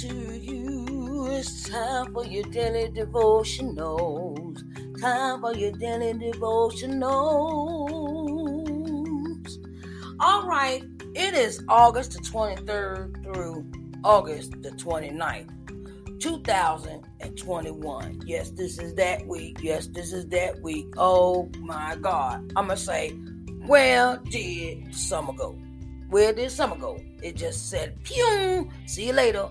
to you. It's time for your daily devotionals. Time for your daily devotionals. All right, it is August the 23rd through August the 29th. 2021. Yes, this is that week. Yes, this is that week. Oh my God. I'm going to say, where did summer go? Where did summer go? It just said, pew, see you later.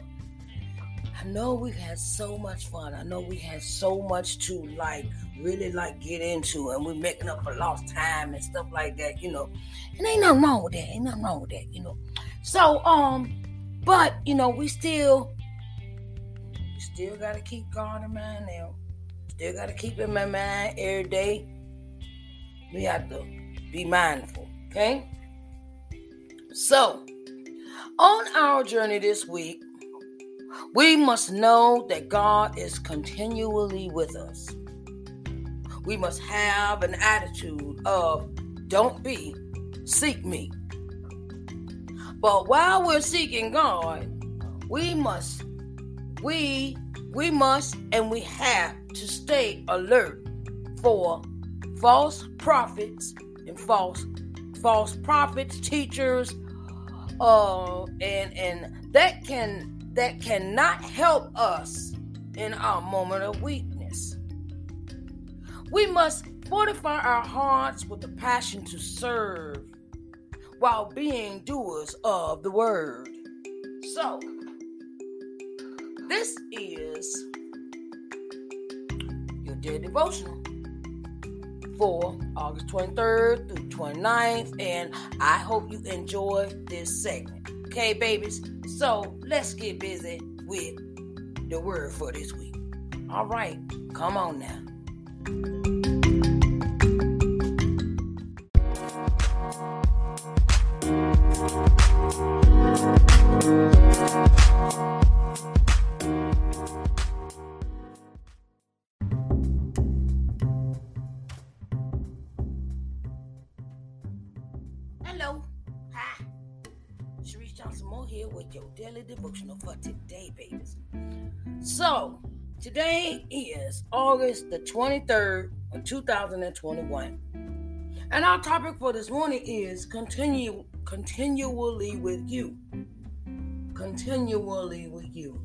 I know we had so much fun. I know we had so much to like really like get into, and we're making up for lost time and stuff like that, you know. And ain't nothing wrong with that. Ain't nothing wrong with that, you know. So, um, but you know, we still still gotta keep God in mind now. Still gotta keep in my mind every day. We have to be mindful, okay? So, on our journey this week, we must know that God is continually with us. We must have an attitude of don't be, seek me. But while we're seeking God, we must we we must and we have to stay alert for false prophets and false false prophets, teachers, uh, and and that can that cannot help us in our moment of weakness. We must fortify our hearts with the passion to serve while being doers of the word. So, this is your daily devotional for August 23rd through 29th, and I hope you enjoy this segment. Okay, babies? So let's get busy with the word for this week. All right, come on now. Today is August the 23rd of 2021. And our topic for this morning is continue continually with you. Continually with you.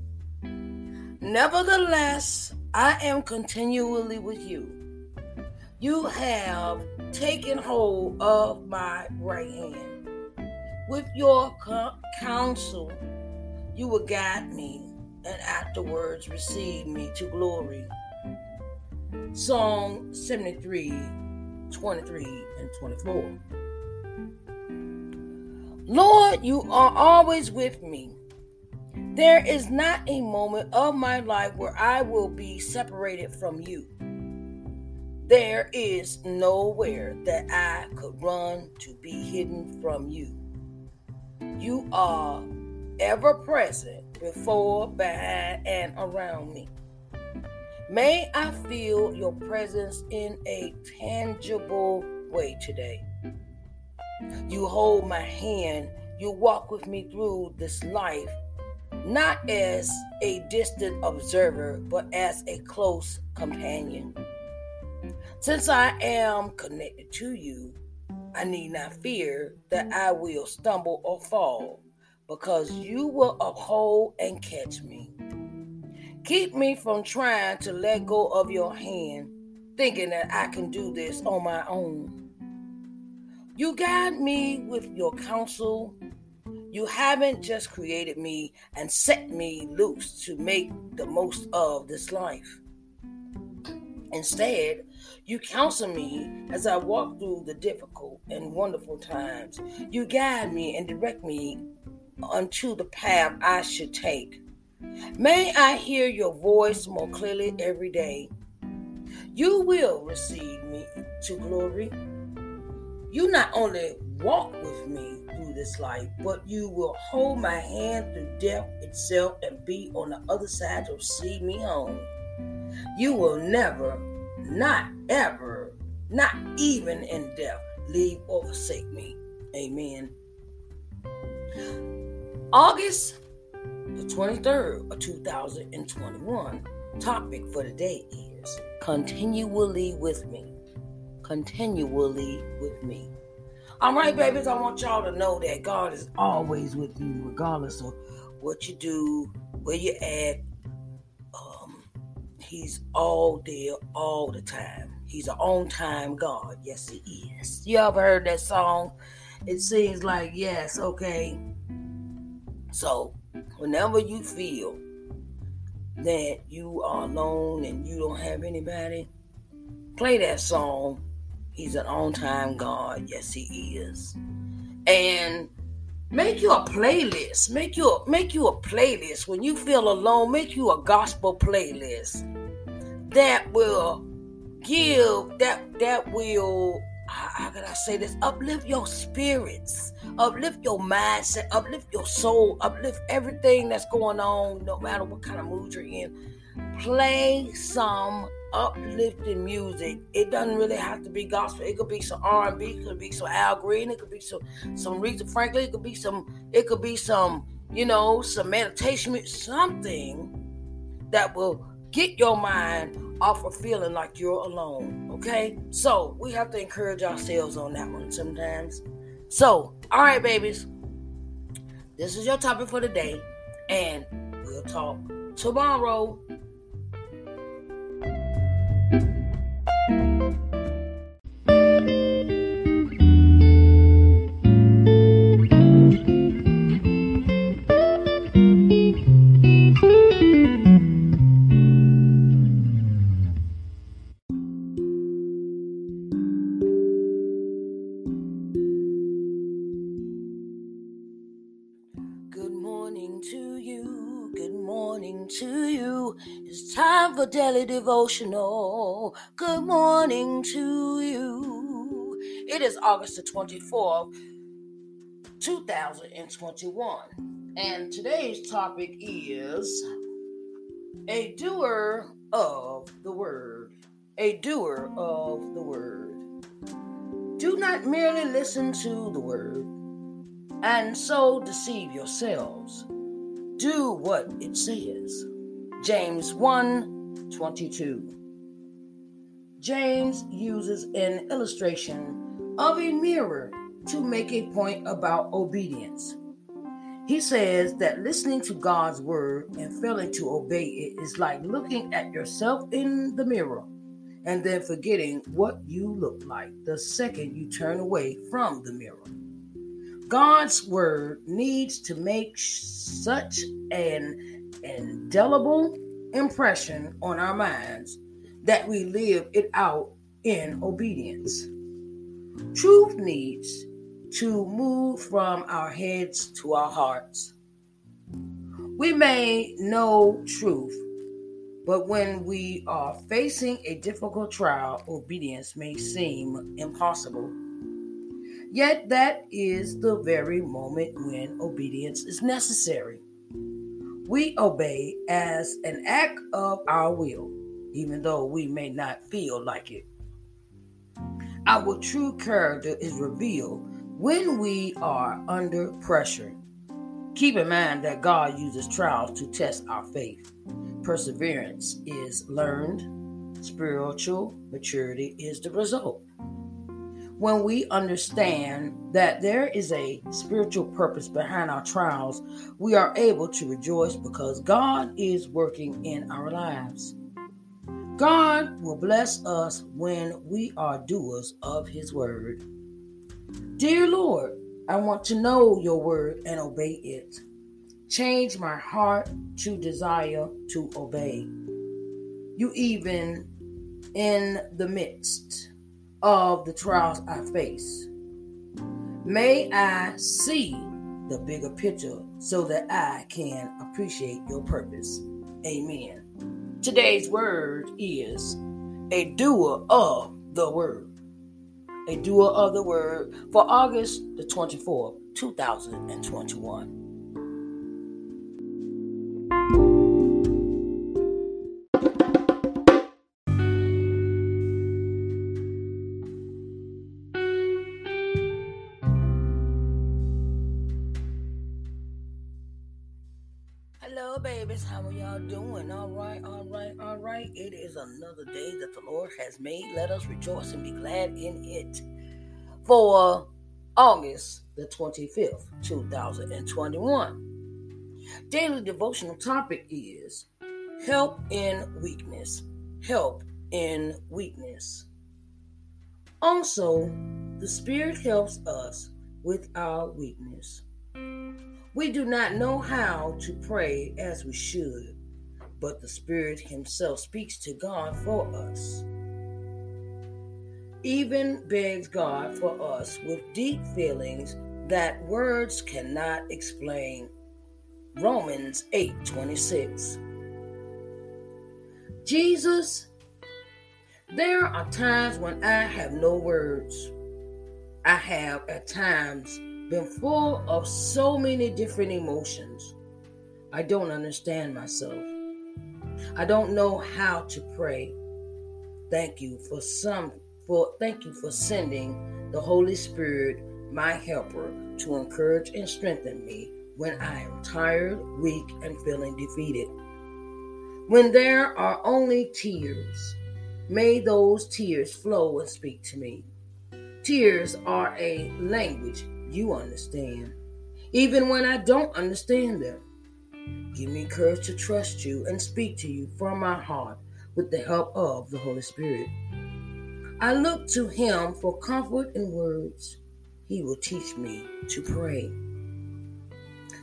Nevertheless, I am continually with you. You have taken hold of my right hand. With your co- counsel, you will guide me, and afterwards receive me to glory. Psalm 73, 23 and 24. Lord, you are always with me. There is not a moment of my life where I will be separated from you. There is nowhere that I could run to be hidden from you. You are ever present before, behind, and around me. May I feel your presence in a tangible way today. You hold my hand, you walk with me through this life, not as a distant observer, but as a close companion. Since I am connected to you, I need not fear that I will stumble or fall, because you will uphold and catch me. Keep me from trying to let go of your hand, thinking that I can do this on my own. You guide me with your counsel. You haven't just created me and set me loose to make the most of this life. Instead, you counsel me as I walk through the difficult and wonderful times. You guide me and direct me unto the path I should take. May I hear your voice more clearly every day. You will receive me to glory. You not only walk with me through this life, but you will hold my hand through death itself and be on the other side to see me home. You will never, not ever, not even in death, leave or forsake me. Amen. August the 23rd of 2021. Topic for today is continually with me. Continually with me. All right, babies, I want y'all to know that God is always with you, regardless of what you do, where you at. Um, he's all there all the time. He's an on time God. Yes, he is. You ever heard that song? It seems like, yes, okay. So, whenever you feel that you are alone and you don't have anybody, play that song. He's an on time God. Yes, he is. And make you a playlist. Make you a, make you a playlist. When you feel alone, make you a gospel playlist that will give that that will how can I say this? Uplift your spirits, uplift your mindset, uplift your soul, uplift everything that's going on, no matter what kind of mood you're in. Play some uplifting music. It doesn't really have to be gospel. It could be some R&B, it could be some Al Green, it could be some some Aretha Franklin, it could be some it could be some, you know, some meditation, something that will get your mind off of feeling like you're alone. Okay? So we have to encourage ourselves on that one sometimes. So, all right, babies. This is your topic for the day, and we'll talk tomorrow. Devotional. Good morning to you. It is August the 24th, 2021. And today's topic is a doer of the word. A doer of the word. Do not merely listen to the word and so deceive yourselves. Do what it says. James 1 22. James uses an illustration of a mirror to make a point about obedience. He says that listening to God's word and failing to obey it is like looking at yourself in the mirror and then forgetting what you look like the second you turn away from the mirror. God's word needs to make such an indelible impression on our minds that we live it out in obedience. Truth needs to move from our heads to our hearts. We may know truth, but when we are facing a difficult trial, obedience may seem impossible. Yet, that is the very moment when obedience is necessary we obey as an act of our will, even though we may not feel like it. Our true character is revealed when we are under pressure. Keep in mind that God uses trials to test our faith. Perseverance is learned, spiritual maturity is the result when we understand that there is a spiritual purpose behind our trials, we are able to rejoice because God is working in our lives. God will bless us when we are doers of His word. Dear Lord, I want to know your word and obey it. Change my heart to desire to obey you, even in the midst of the trials I face. May I see the bigger picture so that I can appreciate your purpose. Amen. Today's word is a doer of the word. A doer of the word for August the 24th, 2021. Rejoice and be glad in it. For August the 25th, 2021. Daily devotional topic is Help in Weakness. Help in Weakness. Also, the Spirit helps us with our weakness. We do not know how to pray as we should, but the Spirit Himself speaks to God for us. Even begs God for us with deep feelings that words cannot explain. Romans 8 26. Jesus, there are times when I have no words. I have at times been full of so many different emotions. I don't understand myself. I don't know how to pray. Thank you for some for thank you for sending the Holy Spirit, my helper, to encourage and strengthen me when I am tired, weak, and feeling defeated. When there are only tears, may those tears flow and speak to me. Tears are a language you understand, even when I don't understand them. Give me courage to trust you and speak to you from my heart with the help of the Holy Spirit. I look to Him for comfort in words. He will teach me to pray.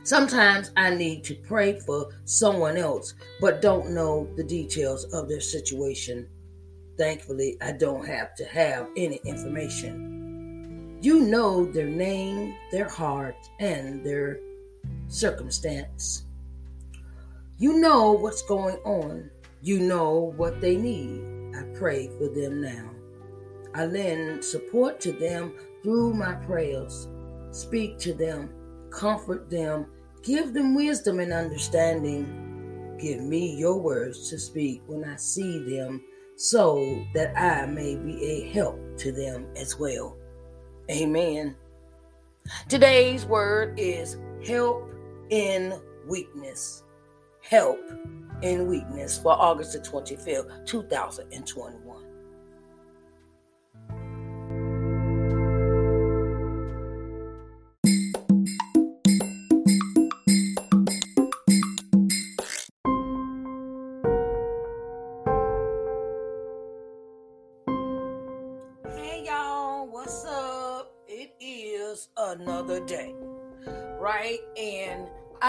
Sometimes I need to pray for someone else, but don't know the details of their situation. Thankfully, I don't have to have any information. You know their name, their heart, and their circumstance. You know what's going on. You know what they need. I pray for them now. I lend support to them through my prayers. Speak to them, comfort them, give them wisdom and understanding. Give me your words to speak when I see them so that I may be a help to them as well. Amen. Today's word is help in weakness. Help in weakness for August the 25th, 2021.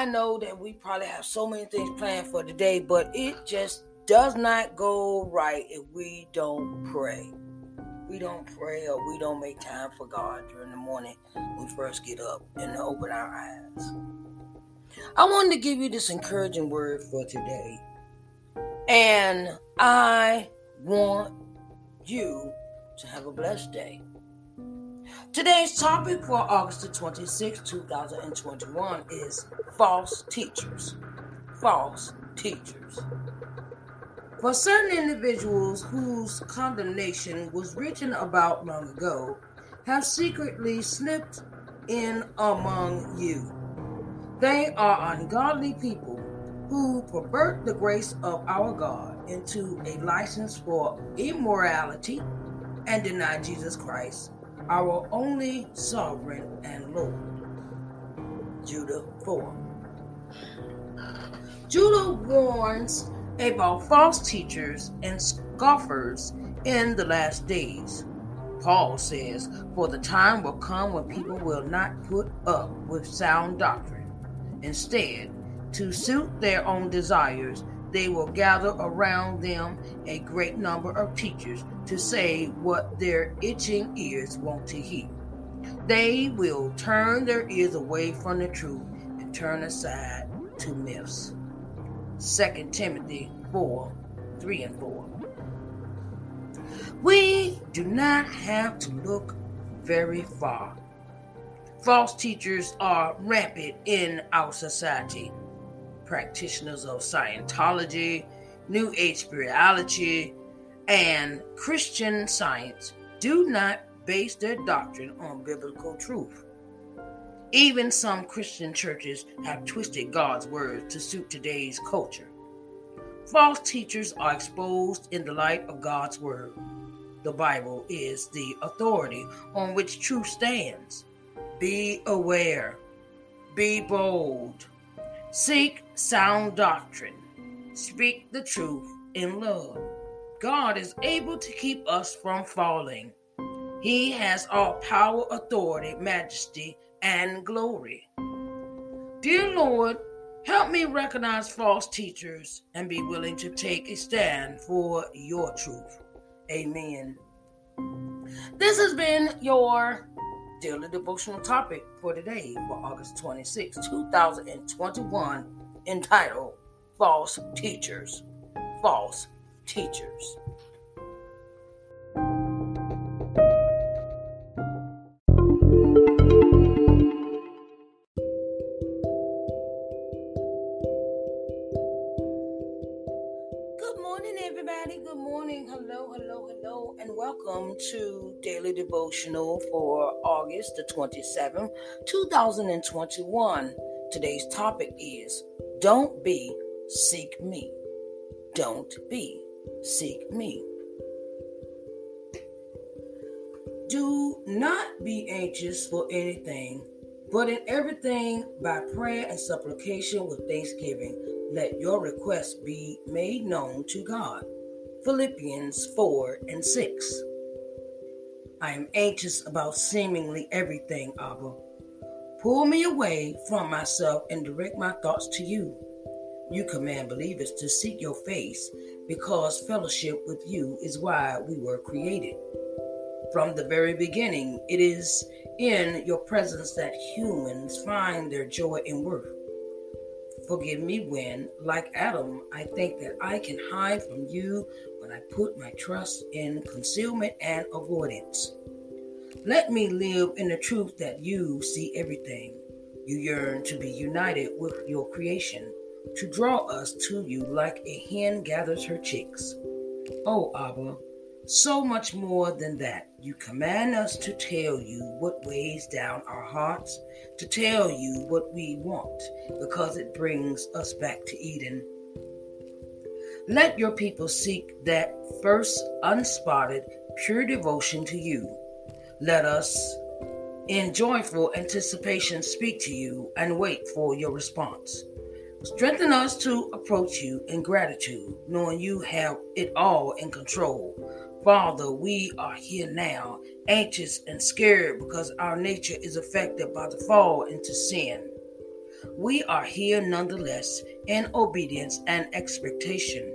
I know that we probably have so many things planned for today, but it just does not go right if we don't pray. We don't pray or we don't make time for God during the morning when we first get up and open our eyes. I wanted to give you this encouraging word for today. And I want you to have a blessed day. Today's topic for August the 26th, 2021 is false teachers. False teachers. For certain individuals whose condemnation was written about long ago, have secretly slipped in among you. They are ungodly people who pervert the grace of our God into a license for immorality and deny Jesus Christ, our only sovereign and Lord. Judah 4. Judah warns about false teachers and scoffers in the last days. Paul says, For the time will come when people will not put up with sound doctrine. Instead, to suit their own desires, they will gather around them a great number of teachers to say what their itching ears want to hear. They will turn their ears away from the truth and turn aside to myths. 2 Timothy 4 3 and 4. We do not have to look very far. False teachers are rampant in our society. Practitioners of Scientology, New Age spirituality, and Christian science do not base their doctrine on biblical truth. Even some Christian churches have twisted God's word to suit today's culture. False teachers are exposed in the light of God's word. The Bible is the authority on which truth stands. Be aware, be bold, seek sound doctrine, speak the truth in love. God is able to keep us from falling. He has all power, authority, majesty, and glory. Dear Lord, help me recognize false teachers and be willing to take a stand for your truth. Amen. This has been your daily devotional topic for today, for August 26, 2021, entitled False Teachers. False Teachers. Good morning. Hello, hello, hello, and welcome to Daily Devotional for August the 27th, 2021. Today's topic is Don't Be, Seek Me. Don't Be, Seek Me. Do not be anxious for anything, but in everything by prayer and supplication with thanksgiving let your requests be made known to God. Philippians 4 and 6. I am anxious about seemingly everything, Abba. Pull me away from myself and direct my thoughts to you. You command believers to seek your face because fellowship with you is why we were created. From the very beginning, it is in your presence that humans find their joy and worth. Forgive me when, like Adam, I think that I can hide from you when I put my trust in concealment and avoidance. Let me live in the truth that you see everything. You yearn to be united with your creation, to draw us to you like a hen gathers her chicks. Oh, Abba, so much more than that, you command us to tell you what weighs down our hearts, to tell you what we want, because it brings us back to Eden. Let your people seek that first unspotted, pure devotion to you. Let us, in joyful anticipation, speak to you and wait for your response. Strengthen us to approach you in gratitude, knowing you have it all in control Father, we are here now, anxious and scared because our nature is affected by the fall into sin. We are here nonetheless in obedience and expectation.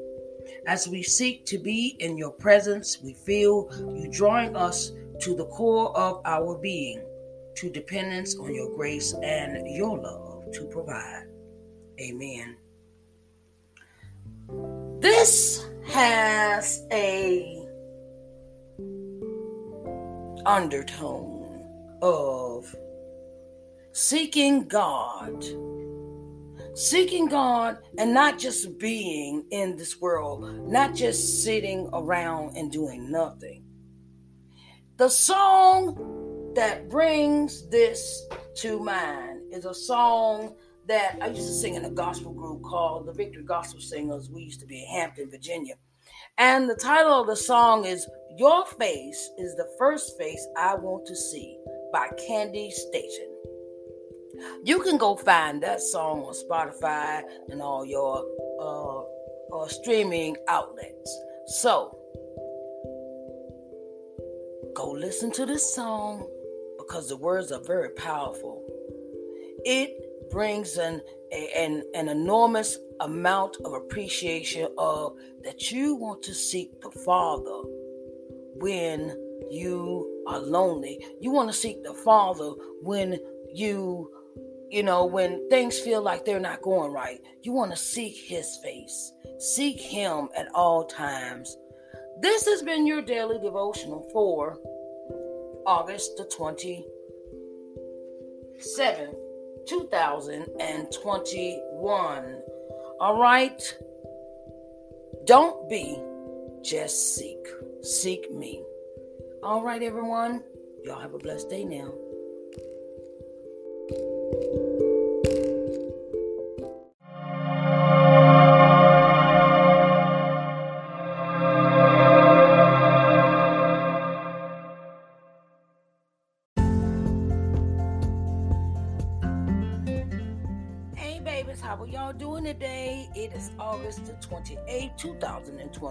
As we seek to be in your presence, we feel you drawing us to the core of our being, to dependence on your grace and your love to provide. Amen. This has a undertone of seeking God. Seeking God and not just being in this world, not just sitting around and doing nothing. The song that brings this to mind is a song that I used to sing in a gospel group called the Victory Gospel Singers. We used to be in Hampton, Virginia. And the title of the song is Your Face is the First Face I Want to See by Candi Staton. You can go find that song on Spotify and all your uh, uh, streaming outlets. So, go listen to this song because the words are very powerful. It brings an, an, an enormous amount of appreciation of that you want to seek the Father when you are lonely. You want to seek the Father when you, you know, when things feel like they're not going right. You want to seek His face, seek Him at all times. This has been your daily devotional for August the 27th, 2021. All right? Don't be, just seek. Seek me. All right, everyone. Y'all have a blessed day now.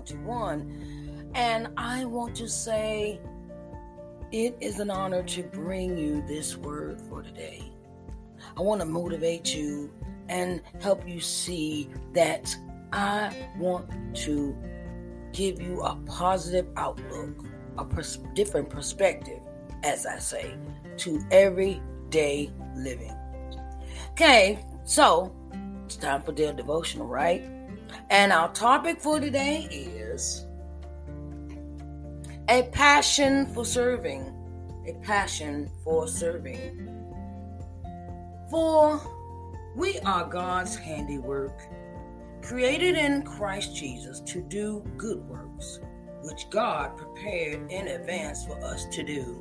2021. And I want to say it is an honor to bring you this word for today. I want to motivate you and help you see that I want to give you a positive outlook, a pers- different perspective, as I say, to everyday living. Okay, so it's time for their devotional, right? And our topic for today is a passion for serving. A passion for serving. For we are God's handiwork, created in Christ Jesus to do good works, which God prepared in advance for us to do.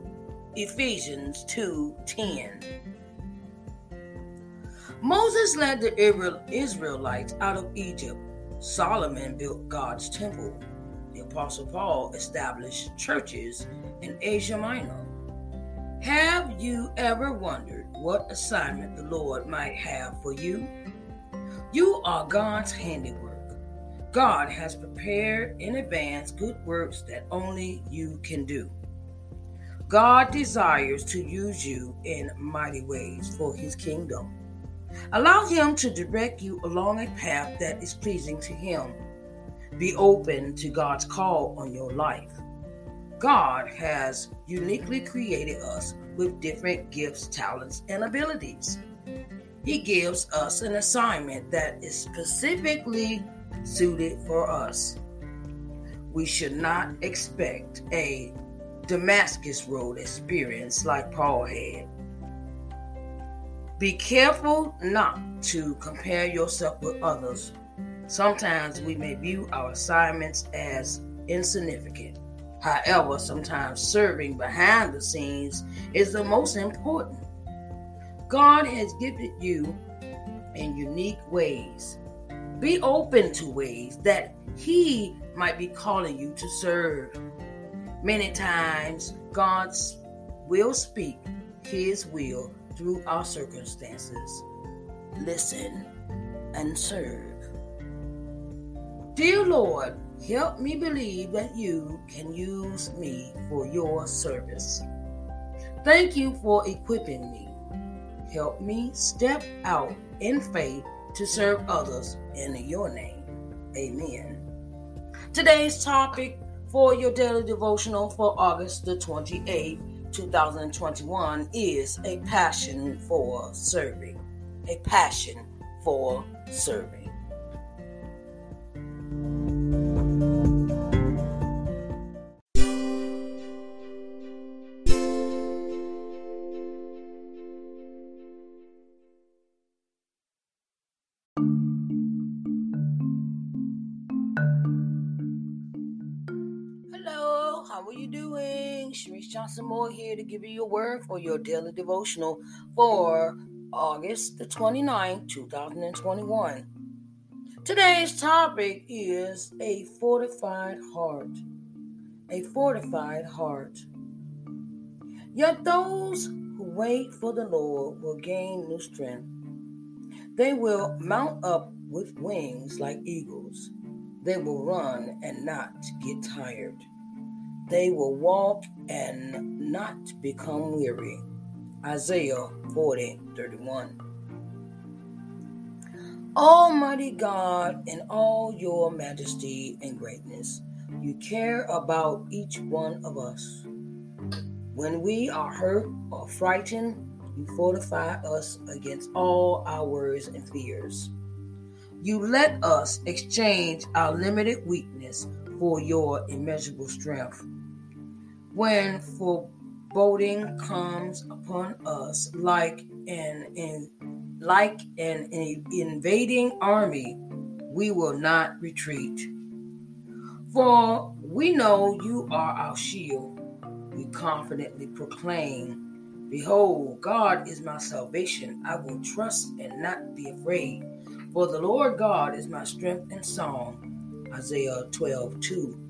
Ephesians 2:10. Moses led the Israelites out of Egypt. Solomon built God's temple. The Apostle Paul established churches in Asia Minor. Have you ever wondered what assignment the Lord might have for you? You are God's handiwork. God has prepared in advance good works that only you can do. God desires to use you in mighty ways for his kingdom. Allow Him to direct you along a path that is pleasing to Him. Be open to God's call on your life. God has uniquely created us with different gifts, talents, and abilities. He gives us an assignment that is specifically suited for us. We should not expect a Damascus Road experience like Paul had. Be careful not to compare yourself with others. Sometimes we may view our assignments as insignificant. However, sometimes serving behind the scenes is the most important. God has gifted you in unique ways. Be open to ways that He might be calling you to serve. Many times, God will speak His will through our circumstances. Listen and serve. Dear Lord, help me believe that you can use me for your service. Thank you for equipping me. Help me step out in faith to serve others in your name. Amen. Today's topic for your daily devotional for August the 28th 2021 is a passion for serving. A passion for serving. How are you doing? Sharice Johnson Moore here to give you your word for your daily devotional for August the 29th, 2021. Today's topic is a fortified heart. A fortified heart. Yet those who wait for the Lord will gain new strength. They will mount up with wings like eagles. They will run and not get tired. They will walk and not become weary. Isaiah 40 31. Almighty God, in all your majesty and greatness, you care about each one of us. When we are hurt or frightened, you fortify us against all our worries and fears. You let us exchange our limited weakness for your immeasurable strength. When foreboding comes upon us like an in, like an invading army, we will not retreat. For we know you are our shield. We confidently proclaim, Behold, God is my salvation. I will trust and not be afraid. For the Lord God is my strength and song. Isaiah 12 2.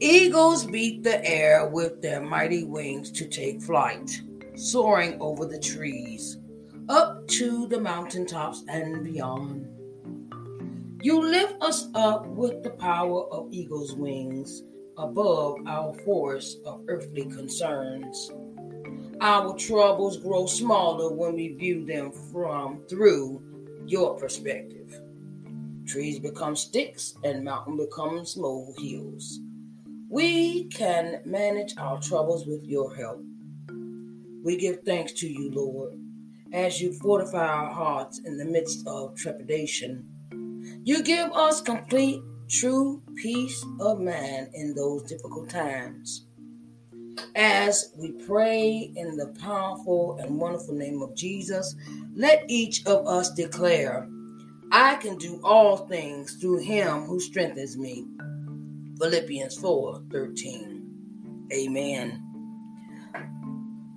Eagles beat the air with their mighty wings to take flight, soaring over the trees. up to the mountaintops and beyond. You lift us up with the power of eagle's wings above our forest of earthly concerns. Our troubles grow smaller when we view them from through your perspective. Trees become sticks and mountain becomes molehills. We can manage our troubles with your help. We give thanks to you, Lord, as you fortify our hearts in the midst of trepidation. You give us complete, true peace of mind in those difficult times. As we pray in the powerful and wonderful name of Jesus, let each of us declare, I can do all things through him who strengthens me. Philippians 4 13. Amen.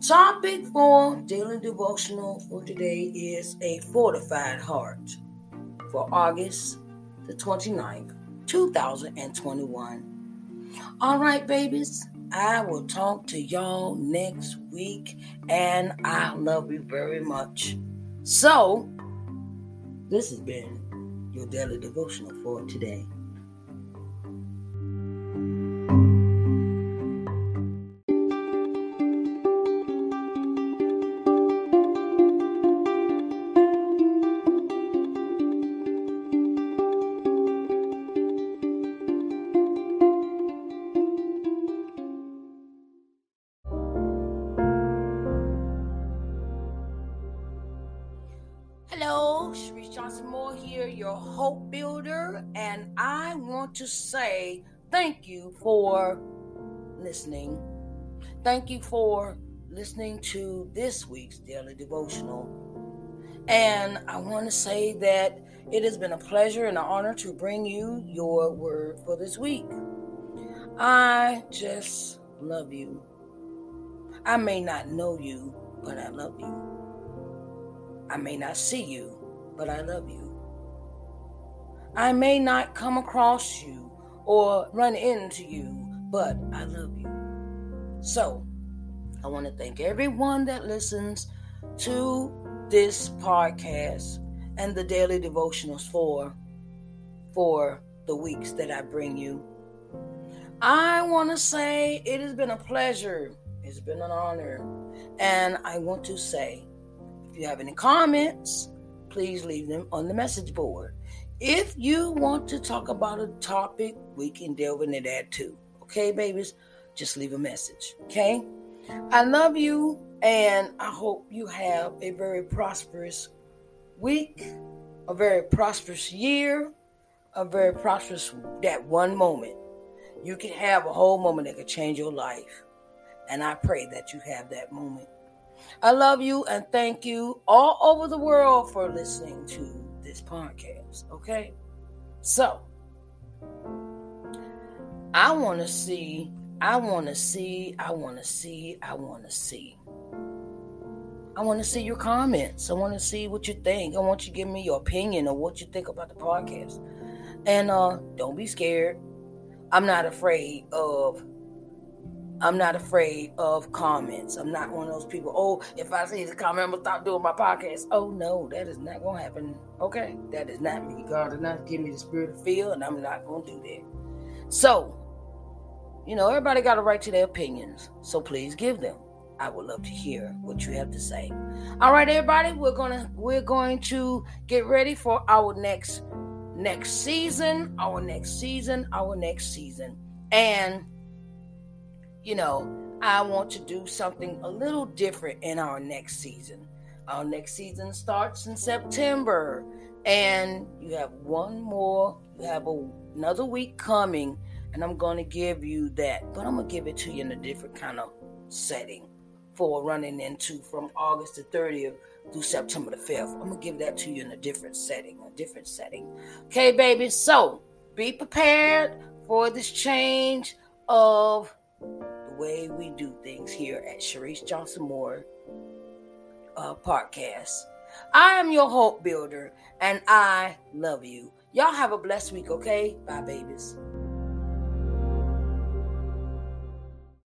Topic for daily devotional for today is a fortified heart for August the 29th, 2021. All right, babies, I will talk to y'all next week, and I love you very much. So, this has been your daily devotional for today. Listening. Thank you for listening to this week's daily devotional. And I want to say that it has been a pleasure and an honor to bring you your word for this week. I just love you. I may not know you, but I love you. I may not see you, but I love you. I may not come across you or run into you, but I love you. So, I want to thank everyone that listens to this podcast and the daily devotionals for for the weeks that I bring you. I want to say it has been a pleasure. It's been an honor. And I want to say if you have any comments, please leave them on the message board. If you want to talk about a topic, we can delve into that too. Okay, babies? Just leave a message. Okay? I love you and I hope you have a very prosperous week, a very prosperous year, a very prosperous that one moment. You can have a whole moment that could change your life. And I pray that you have that moment. I love you and thank you all over the world for listening to this podcast. Okay? So, I want to see, I want to see, I want to see, I want to see. I want to see your comments. I want to see what you think. I want you to give me your opinion of what you think about the podcast. And uh don't be scared. I'm not afraid of I'm not afraid of comments. I'm not one of those people. Oh, if I see the comment, I'm gonna stop doing my podcast. Oh no, that is not gonna happen. Okay, that is not me. God did not give me the spirit of fear, and I'm not gonna do that. So, you know, everybody got a right to their opinions. So please give them. I would love to hear what you have to say. All right, everybody, we're gonna we're going to get ready for our next next season, our next season, our next season, and you know, I want to do something a little different in our next season. Our next season starts in September, and you have one more, you have a, another week coming, and I'm going to give you that, but I'm going to give it to you in a different kind of setting for running into from August the 30th through September the 5th. I'm going to give that to you in a different setting, a different setting. Okay, baby? So be prepared for this change of the way we do things here at Sharice Johnson Moore uh, podcast. I am your hope builder and I love you. Y'all have a blessed week, okay? Bye, babies.